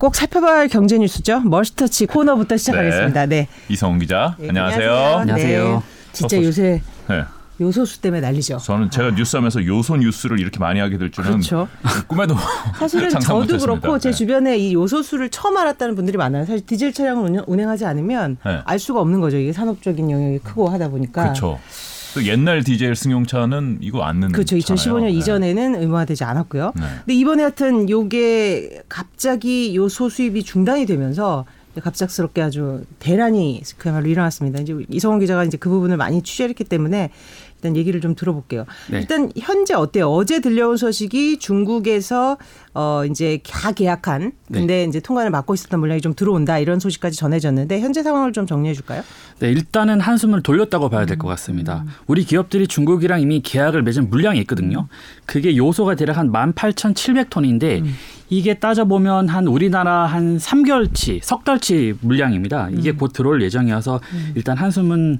꼭 살펴봐야 할 경제 뉴스죠. 멀스터치 코너부터 시작하겠습니다. 네. 이성훈 기자. 네, 안녕하세요. 안녕하세요. 네. 진짜 요새 네. 요소수 때문에 난리죠. 저는 제가 뉴스하면서 요소 뉴스를 이렇게 많이 하게 될 줄은 그렇죠. 꿈에도 사실은 저도 못했습니다. 그렇고 제 네. 주변에 이 요소수를 처음 알았다는 분들이 많아요. 사실 디젤 차량을 운영, 운행하지 않으면 네. 알 수가 없는 거죠. 이게 산업적인 영역이 크고 하다 보니까. 그렇죠. 또 옛날 디젤 승용차는 이거 안 넣는 그렇죠. 2015년 차잖아요. 네. 이전에는 의무화되지 않았고요. 네. 근데 이번에 하여튼 요게 갑자기 요 소 수입이 중단이 되면서 갑작스럽게 아주 대란이 그야말로 일어났습니다. 이제 이성원 기자가 이제 그 부분을 많이 취재했기 때문에 일단 얘기를 좀 들어볼게요. 네. 일단 현재 어때요? 어제 들려온 소식이 중국에서 어 이제 다 계약한 근데 이제 통관을 막고 있었던 물량이 좀 들어온다 이런 소식까지 전해졌는데 현재 상황을 좀 정리해 줄까요? 네, 일단은 한숨을 돌렸다고 봐야 될 것 같습니다. 우리 기업들이 중국이랑 이미 계약을 맺은 물량이 있거든요. 그게 요소가 대략 한 18,700톤인데 이게 따져보면 한 우리나라 한 3개월치, 석 달치 물량입니다. 이게 곧 들어올 예정이어서 일단 한숨은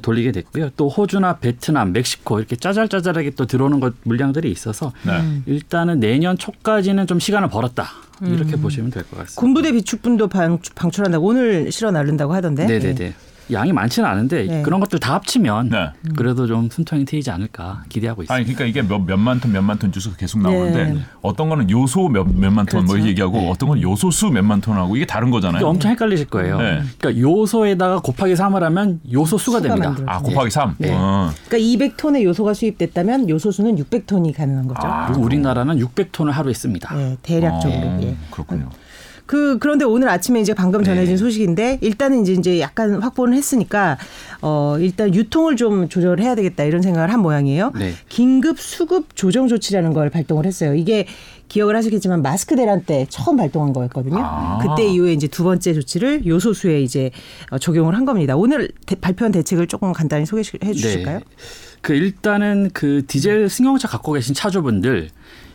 돌리게 됐고요. 또 호주나 베트남, 멕시코 이렇게 짜잘짜잘하게 또 들어오는 것 물량들이 있어서 네. 일단은 내년 초까지는 좀 시간을 벌었다. 이렇게 보시면 될 것 같습니다. 군부대 비축분도 방, 방출한다고 오늘 실어 나른다고 하던데. 예. 네네네. 양이 많지는 않은데 네. 그런 것들 다 합치면 네. 그래도 좀 순통이 트이지 않을까 기대하고 있습니다. 아니 그러니까 이게 몇, 몇만 톤 몇만 톤 주소가 계속 나오는데 네. 어떤 거는 요소 몇, 몇만 톤뭐 그렇죠. 얘기하고 어떤 건 요소 수 몇만 톤하고 이게 다른 거잖아요. 엄청 헷갈리실 거예요. 네. 그러니까 요소에다가 곱하기 3을 하면 요소 수가 수가 됩니다. 만들어져요. 아 곱하기 3. 네. 어. 그러니까 200톤의 요소가 수입됐다면 요소 수는 600톤이 가능한 거죠. 아. 그리고 우리나라는 600톤을 하루에 씁니다. 예, 대략적으로. 어, 예. 그렇군요. 그 그런데 오늘 아침에 이제 방금 전해진 네. 소식인데 일단은 이제 이제 약간 확보는 했으니까 어 일단 유통을 좀 조절해야 되겠다 이런 생각을 한 모양이에요. 네. 긴급 수급 조정 조치라는 걸 발동을 했어요. 이게 기억을 하시겠지만 마스크 대란 때 처음 발동한 거였거든요. 아. 그때 이후에 이제 두 번째 조치를 요소수에 이제 어, 적용을 한 겁니다. 오늘 대- 발표한 대책을 조금 간단히 소개해 주실까요? 그 일단은 그 디젤 승용차 갖고 계신 차주분들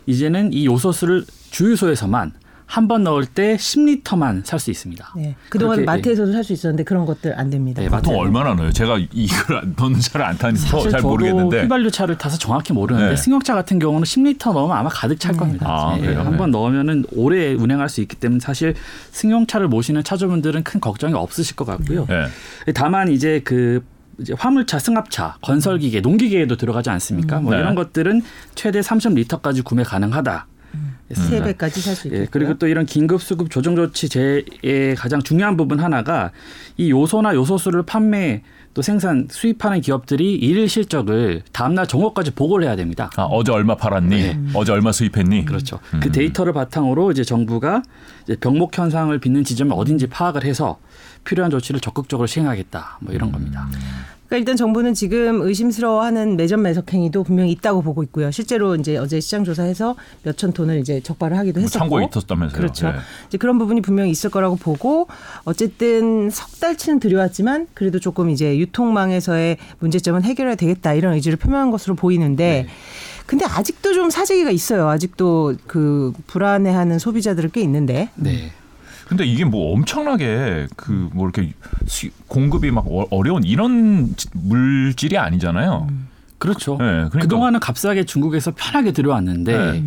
이제는 이 요소수를 주유소에서만 한 번 넣을 때 10리터만 살 수 있습니다. 네. 그동안 그렇게, 마트에서도 살 수 있었는데 그런 것들 안 됩니다. 네, 보통. 얼마나 넣어요? 제가 이걸 안- 넣는 차를 안 타니까 사실 잘 저도 모르겠는데. 휘발유 차를 타서 정확히 모르는데 네. 승용차 같은 경우는 10리터 넣으면 아마 가득 찰 겁니다. 아, 그래요? 한번 넣으면은 오래 운행할 수 있기 때문에 사실 승용차를 모시는 차주분들은 큰 걱정이 없으실 것 같고요. 네. 다만 이제 그 이제 화물차, 승합차, 건설기계, 농기계에도 들어가지 않습니까? 뭐 네. 이런 것들은 최대 30리터까지 구매 가능하다. 세 배까지 살 수 있고요. 예, 그리고 또 이런 긴급 수급 조정 조치 제의 가장 중요한 부분 하나가 이 요소나 요소수를 판매 또 생산 수입하는 기업들이 일일 실적을 다음날 정오까지 보고를 해야 됩니다. 아, 어제 얼마 팔았니? 네. 어제 얼마 수입했니? 그렇죠. 그 데이터를 바탕으로 이제 정부가 이제 병목 현상을 빚는 지점이 어딘지 파악을 해서 필요한 조치를 적극적으로 시행하겠다. 뭐 이런 겁니다. 그러니까 일단 정부는 지금 의심스러워하는 매점 매석 행위도 분명히 있다고 보고 있고요. 실제로 이제 어제 시장 조사해서 몇천 톤을 이제 적발을 하기도 뭐 했었고. 창고에 있었다면서요. 그렇죠. 네. 이제 그런 부분이 분명히 있을 거라고 보고 어쨌든 석 달치는 들여왔지만 그래도 조금 이제 유통망에서의 문제점은 해결해야 되겠다 이런 의지를 표명한 것으로 보이는데 네. 근데 아직도 좀 사재기가 있어요. 아직도 그 불안해하는 소비자들이 꽤 있는데. 네. 근데 이게 뭐 엄청나게 그 뭐 이렇게 시- 공급이 막 어- 어려운 이런 지- 물질이 아니잖아요. 그렇죠. 네, 그러니까- 그동안은 값싸게 중국에서 편하게 들여왔는데 네.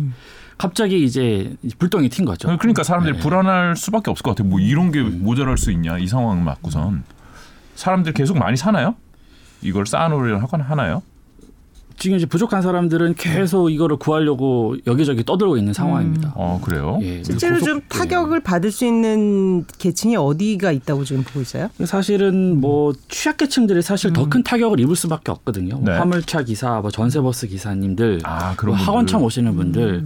갑자기 이제 불똥이 튄 거죠. 그러니까 사람들이 네. 불안할 수밖에 없을 것 같아요. 뭐 이런 게 모자랄 수 있냐 이 상황 맞고선 사람들 계속 많이 사나요? 이걸 쌓아놓으려 하거나 하나요? 지금 이제 부족한 사람들은 계속 이거를 구하려고 여기저기 떠들고 있는 상황입니다. 어 그래요? 예, 실제로 고속- 좀 예. 타격을 받을 수 있는 계층이 어디가 있다고 지금 보고 있어요? 사실은 뭐 취약계층들이 사실 더큰 타격을 입을 수밖에 없거든요. 뭐 네. 화물차 기사, 뭐 전세버스 기사님들, 아 그런 뭐 학원차 분들. 모시는 분들.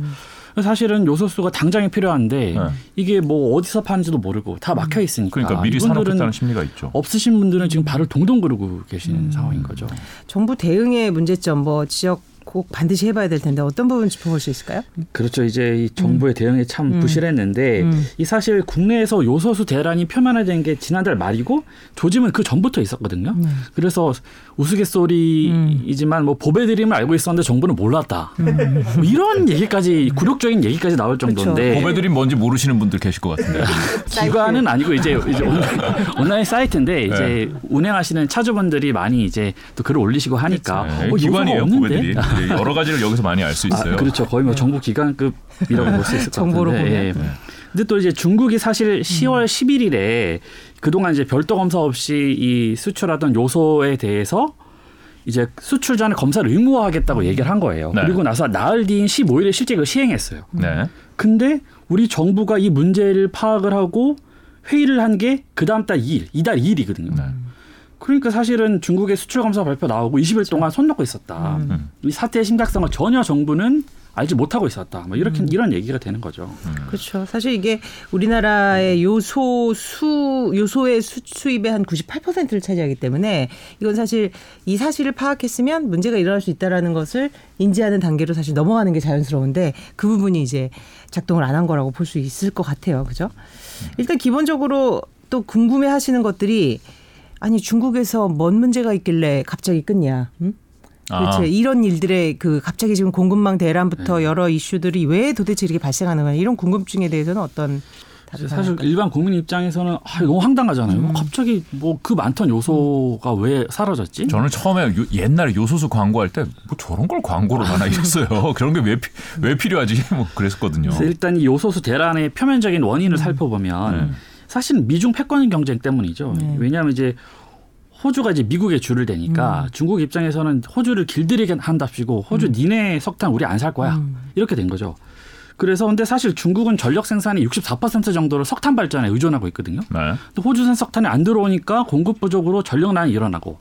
사실은 요소수가 당장에 필요한데 네. 이게 뭐 어디서 파는지도 모르고 다 막혀 있으니까 그러니까 미리 사놓겠다는 심리가 있죠. 없으신 분들은 지금 발을 동동 구르고 계시는 상황인 거죠. 정부 대응의 문제점 뭐 지적 꼭 반드시 해봐야 될 텐데 어떤 부분 짚어볼 수 있을까요? 그렇죠. 이제 이 정부의 대응이 참 부실했는데 음. 이 사실 국내에서 요소수 대란이 표면화된 게 지난달 말이고 조짐은 그 전부터 있었거든요. 네. 그래서 우스갯소리이지만 뭐 보배드림을 알고 있었는데 정부는 몰랐다. 뭐 이런 얘기까지 굴욕적인 얘기까지 나올 정도인데 보배들이 뭔지 모르시는 분들 계실 것 같은데. 기관은 아니고 이제, 이제 온라인, 온라인 사이트인데 이제 운행하시는 차주분들이 많이 이제 또 글을 올리시고 하니까 네, 어, 요소가 기관이에요, 없는데? 네, 여러 가지를 여기서 많이 알 수 있어요. 아, 그렇죠. 거의 뭐 정부 기관급이라고 볼 수 있을 것 정보로 같은데. 보면. 예. 근데 또 이제 중국이 사실 10월 11일에 그동안 이제 별도 검사 없이 이 수출하던 요소에 대해서 이제 수출 전에 검사를 의무화하겠다고 얘기를 한 거예요. 네. 그리고 나서 나흘 뒤인 15일에 실제 그걸 시행했어요. 네. 근데 우리 정부가 이 문제를 파악을 하고 회의를 한 게 그 다음 달 2일, 이달 2일이거든요. 네. 그러니까 사실은 중국의 수출 검사 발표 나오고 20일 동안 손 놓고 있었다. 음. 이 사태의 심각성을 전혀 정부는 알지 못하고 있었다. 뭐 이렇게 음. 이런 얘기가 되는 거죠. 그렇죠. 사실 이게 우리나라의 요소 수 요소의 수, 수입의 한 98%를 차지하기 때문에 이건 사실 이 사실을 파악했으면 문제가 일어날 수 있다라는 것을 인지하는 단계로 사실 넘어가는 게 자연스러운데 그 부분이 이제 작동을 안 한 거라고 볼 수 있을 것 같아요. 그죠? 일단 기본적으로 또 궁금해 하시는 것들이 아니 중국에서 뭔 문제가 있길래 갑자기 끊냐? 음? 아. 그렇지. 이런 일들의 그 갑자기 지금 공급망 네. 대란부터 여러 이슈들이 왜 도대체 이렇게 발생하는 거냐 이런 궁금증에 대해서는 어떤 사실 생각일까요? 일반 국민 입장에서는 아, 너무 황당하잖아요. 음. 갑자기 뭐 그 많던 요소가 왜 사라졌지? 저는 처음에 요- 옛날에 요소수 광고할 때 뭐 저런 걸 광고로 하나 이랬어요. 그런 게 왜 왜 필요하지? 뭐 그랬었거든요. 일단 이 요소수 대란의 표면적인 원인을 살펴보면 네. 사실 미중 패권 경쟁 때문이죠. 네. 왜냐하면 이제 호주가 이제 미국에 줄을 대니까 중국 입장에서는 호주를 길들이게 한답시고 호주 니네 석탄 우리 안 살 거야 음. 이렇게 된 거죠. 그래서 근데 사실 중국은 전력 생산의 64% 정도를 석탄 발전에 의존하고 있거든요. 네. 또 호주산 석탄이 안 들어오니까 공급 부족으로 전력난이 일어나고.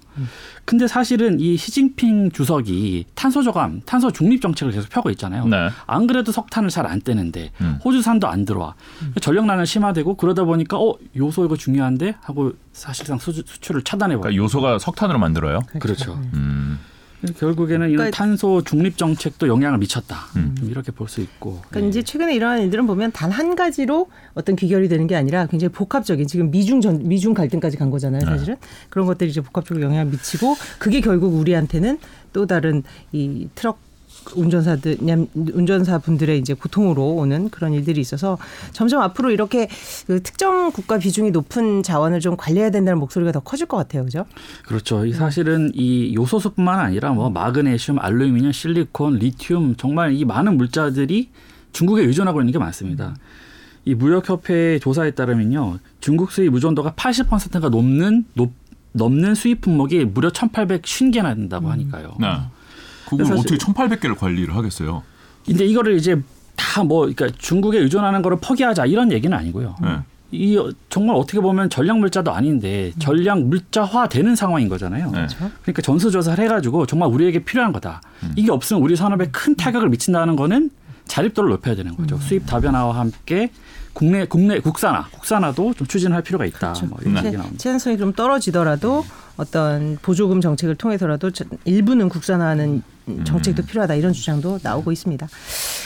근데 사실은 이 시진핑 주석이 탄소 저감, 탄소 중립 정책을 계속 펴고 있잖아요. 네. 안 그래도 석탄을 잘 안 떼는데 음. 호주산도 안 들어와. 전력난은 심화되고 그러다 보니까 어 요소 이거 중요한데 하고 사실상 수, 수출을 차단해 버려. 그러니까 요소가 석탄으로 만들어요. 그렇죠. 음. 결국에는 이런 그러니까- 탄소 중립 정책도 영향을 미쳤다. 음. 좀 이렇게 볼 수 있고. 그러니까 이제 최근에 일어난 일들은 보면 단 한 가지로 어떤 귀결이 되는 게 아니라 굉장히 복합적인 지금 미중 전 미중 갈등까지 간 거잖아요, 사실은. 그런 것들이 이제 복합적으로 영향을 미치고 그게 결국 우리한테는 또 다른 이 트럭 운전사들 냠- 운전사 분들의 이제 고통으로 오는 그런 일들이 있어서 점점 앞으로 이렇게 그 특정 국가 비중이 높은 자원을 좀 관리해야 된다는 목소리가 더 커질 것 같아요, 그죠? 그렇죠. 이 사실은 이 요소수뿐만 아니라 뭐 마그네슘, 알루미늄, 실리콘, 리튬 정말 이 많은 물자들이 중국에 의존하고 있는 게 많습니다. 이 무역협회 조사에 따르면요, 중국 수입 의존도가 80%가 넘는 높, 넘는 수입 품목이 무려 1,850개나 된다고 하니까요. 네. 그걸 어떻게 1,800개를 관리를 하겠어요? 근데 이거를 이제 다 뭐 그러니까 중국에 의존하는 거를 포기하자 이런 얘기는 아니고요. 네. 이 어, 정말 어떻게 보면 전략 물자도 아닌데 전략 물자화 되는 상황인 거잖아요. 네. 그러니까 전수 조사를 해가지고 정말 우리에게 필요한 거다. 음. 이게 없으면 우리 산업에 큰 타격을 미친다는 거는 자립도를 높여야 되는 거죠. 수입 다변화와 함께 국내 국내 국산화 국산화도 좀 추진할 필요가 있다. 뭐 이런 네. 얘기 나옵니다. 생산성이 좀 떨어지더라도 어떤 보조금 정책을 통해서라도 저- 일부는 국산화하는 정책도 필요하다 이런 주장도 나오고 있습니다.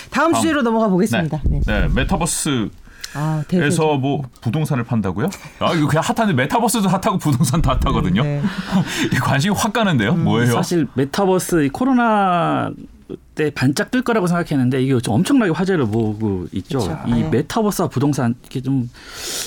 다음. 주제로 넘어가 보겠습니다. 네. 네. 메타버스에서 아, 대세. 뭐 부동산을 판다고요? 아, 이거 그냥 hot한데 메타버스도 hot하고 부동산도 hot하거든요. 네. 관심이 확 가는데요. 뭐예요? 사실 메타버스 이 코로나 때 반짝 뜰 거라고 생각했는데 이게 좀 엄청나게 화제를 모으고 있죠. 그렇죠. 이 네. 메타버스와 부동산 이게 좀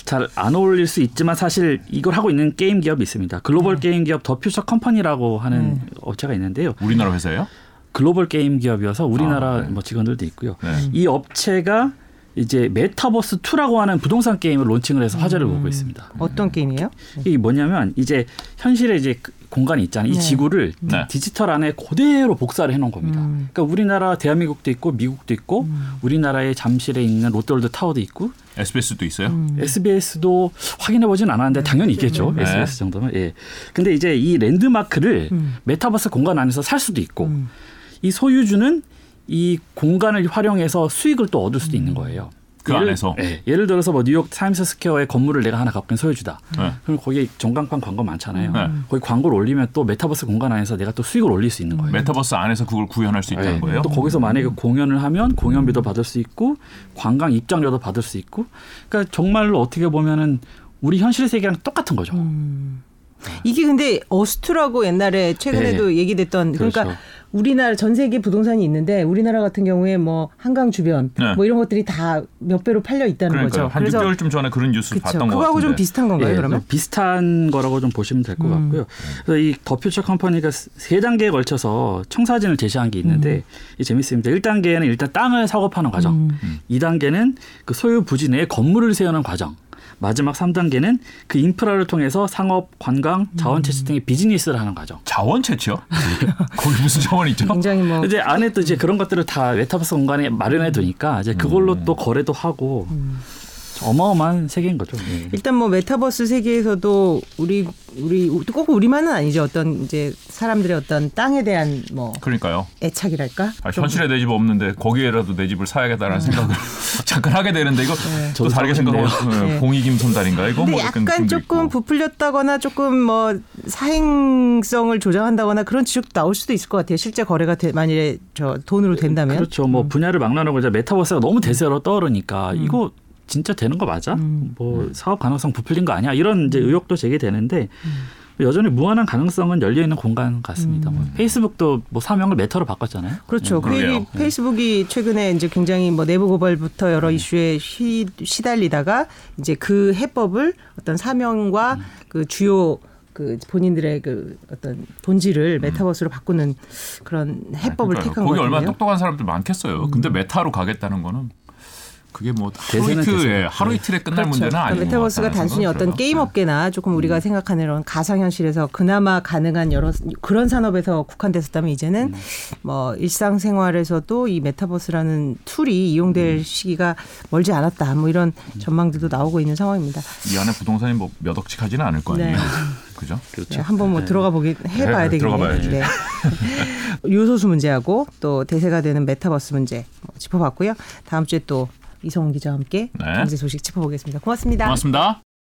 잘 안 어울릴 수 있지만 사실 이걸 하고 있는 게임 기업이 있습니다. 글로벌 게임 기업 The Future Company라고 하는 업체가 있는데요. 우리나라 회사예요? 글로벌 게임 기업이어서 우리나라 아, 네. 뭐 직원들도 있고요. 네. 이 업체가 이제 메타버스 2라고 하는 부동산 게임을 론칭을 해서 화제를 모으고 있습니다. 어떤 게임이에요? 이게 뭐냐면 이제 현실에 이제 그 공간이 있잖아요. 이 네. 지구를 네. 디지털 안에 그대로 복사를 해놓은 겁니다. 음. 그러니까 우리나라 대한민국도 있고 미국도 있고 우리나라의 잠실에 있는 롯데월드 타워도 있고 SBS도 있어요? 음. SBS도 확인해 보진 않았는데 당연히 있겠죠. 네. SBS 정도면. 예. 근데 이제 이 랜드마크를 음. 메타버스 공간 안에서 살 수도 있고 음. 이 소유주는 이 공간을 활용해서 수익을 또 얻을 수도 있는 거예요. 그 예를, 안에서? 예, 예를 들어서 뭐 뉴욕 타임스 스퀘어의 건물을 내가 하나 갖고 있는 소유주다. 네. 그럼 거기 전광판 광고 많잖아요. 네. 거기 광고를 올리면 또 메타버스 공간 안에서 내가 또 수익을 올릴 수 있는 거예요. 메타버스 안에서 그걸 구현할 수 있다는 예, 거예요? 또 거기서 만약에 공연을 하면 공연비도 받을 수 있고 관광 입장료도 받을 수 있고 그러니까 정말로 어떻게 보면은 우리 현실 세계랑 똑같은 거죠. 음. 이게 근데 Earth 2라고 옛날에 최근에도 얘기됐던 그러니까 그렇죠. 우리나라 전 세계 부동산이 있는데 우리나라 같은 경우에 뭐 한강 주변 네. 뭐 이런 것들이 다 몇 배로 팔려 있다는 그러니까 거죠. 한 6개월쯤 전에 그런 뉴스 그쵸. 봤던 것 그거하고 같은데. 좀 비슷한 건가요, 예, 그러면? 음. 비슷한 거라고 좀 보시면 될것 같고요. 그래서 이 The Future Company가 세 단계에 걸쳐서 청사진을 제시한 게 있는데 음. 이 재밌습니다. 1단계는 일단 땅을 사고 파는 과정. 음. 2단계는 그 소유 부지 내에 건물을 세우는 과정. 마지막 3단계는 그 인프라를 통해서 상업, 관광, 자원 채취 등의 비즈니스를 하는 과정. 자원 채취요? 거기 무슨 자원이 있죠? 굉장히 뭐 이제 안에 또 이제 그런 것들을 다 메타버스 공간에 마련해 두니까 이제 그걸로 음. 또 거래도 하고 어마어마한 세계인 거죠. 예. 일단 뭐 메타버스 세계에서도 우리 우리 꼭 우리만은 아니죠. 어떤 이제 사람들의 어떤 땅에 대한 뭐 그러니까요. 애착이랄까? 아, 현실에 내 집 없는데 거기에라도 내 집을 사야겠다라는 생각을 잠깐 하게 되는데 이거 또 저도 다르게. 생각하고 네. 공익임선달인가 이거 근데 뭐 약간 조금 있고. 부풀렸다거나 조금 뭐 사행성을 조장한다거나 그런 지적도 나올 수도 있을 것 같아요. 실제 거래가 되- 만일에 저 돈으로 된다면. 그렇죠. 뭐 분야를 막론하고 이제 메타버스가 너무 대세로 떠오르니까 이거 진짜 되는 거 맞아? 뭐 사업 가능성 부풀린 거 아니야? 이런 이제 의혹도 제기되는데 여전히 무한한 가능성은 열려 있는 공간 같습니다. 뭐 페이스북도 뭐 사명을 메타로 바꿨잖아요. 그렇죠. 그 그러게요. 얘기 페이스북이 최근에 이제 굉장히 뭐 내부 고발부터 여러 이슈에 시, 시달리다가 이제 그 해법을 어떤 사명과 그 주요 그 본인들의 그 어떤 본질을 메타버스로 바꾸는 그런 해법을 그러니까요. 택한 거기 것 얼마나. 똑똑한 사람들 많겠어요. 근데 메타로 가겠다는 거는 그게 뭐 하루 이틀에 대세죠. 하루 이틀에 끝날 그렇죠. 문제는 그러니까 아니고 메타버스가 단순히 어떤 게임 업계나 조금 음. 우리가 생각하는 이런 가상 현실에서 그나마 가능한 여러 그런 산업에서 국한됐었다면 이제는 음. 뭐 일상생활에서도 이 메타버스라는 tool이 이용될 음. 시기가 멀지 않았다. 뭐 이런 전망들도 나오고 있는 상황입니다. 이 안에 부동산이 뭐 몇 억씩 하지는 않을 거 아니에요. 네. 그죠? 그렇죠. 네, 한번 뭐 들어가 보기 해봐야 네, 되겠네요. 네. 요소수 문제하고 또 대세가 되는 메타버스 문제 뭐 짚어봤고요. 다음 주에 또 이성훈 기자와 함께 네. 경제 소식 짚어보겠습니다. 고맙습니다. 고맙습니다.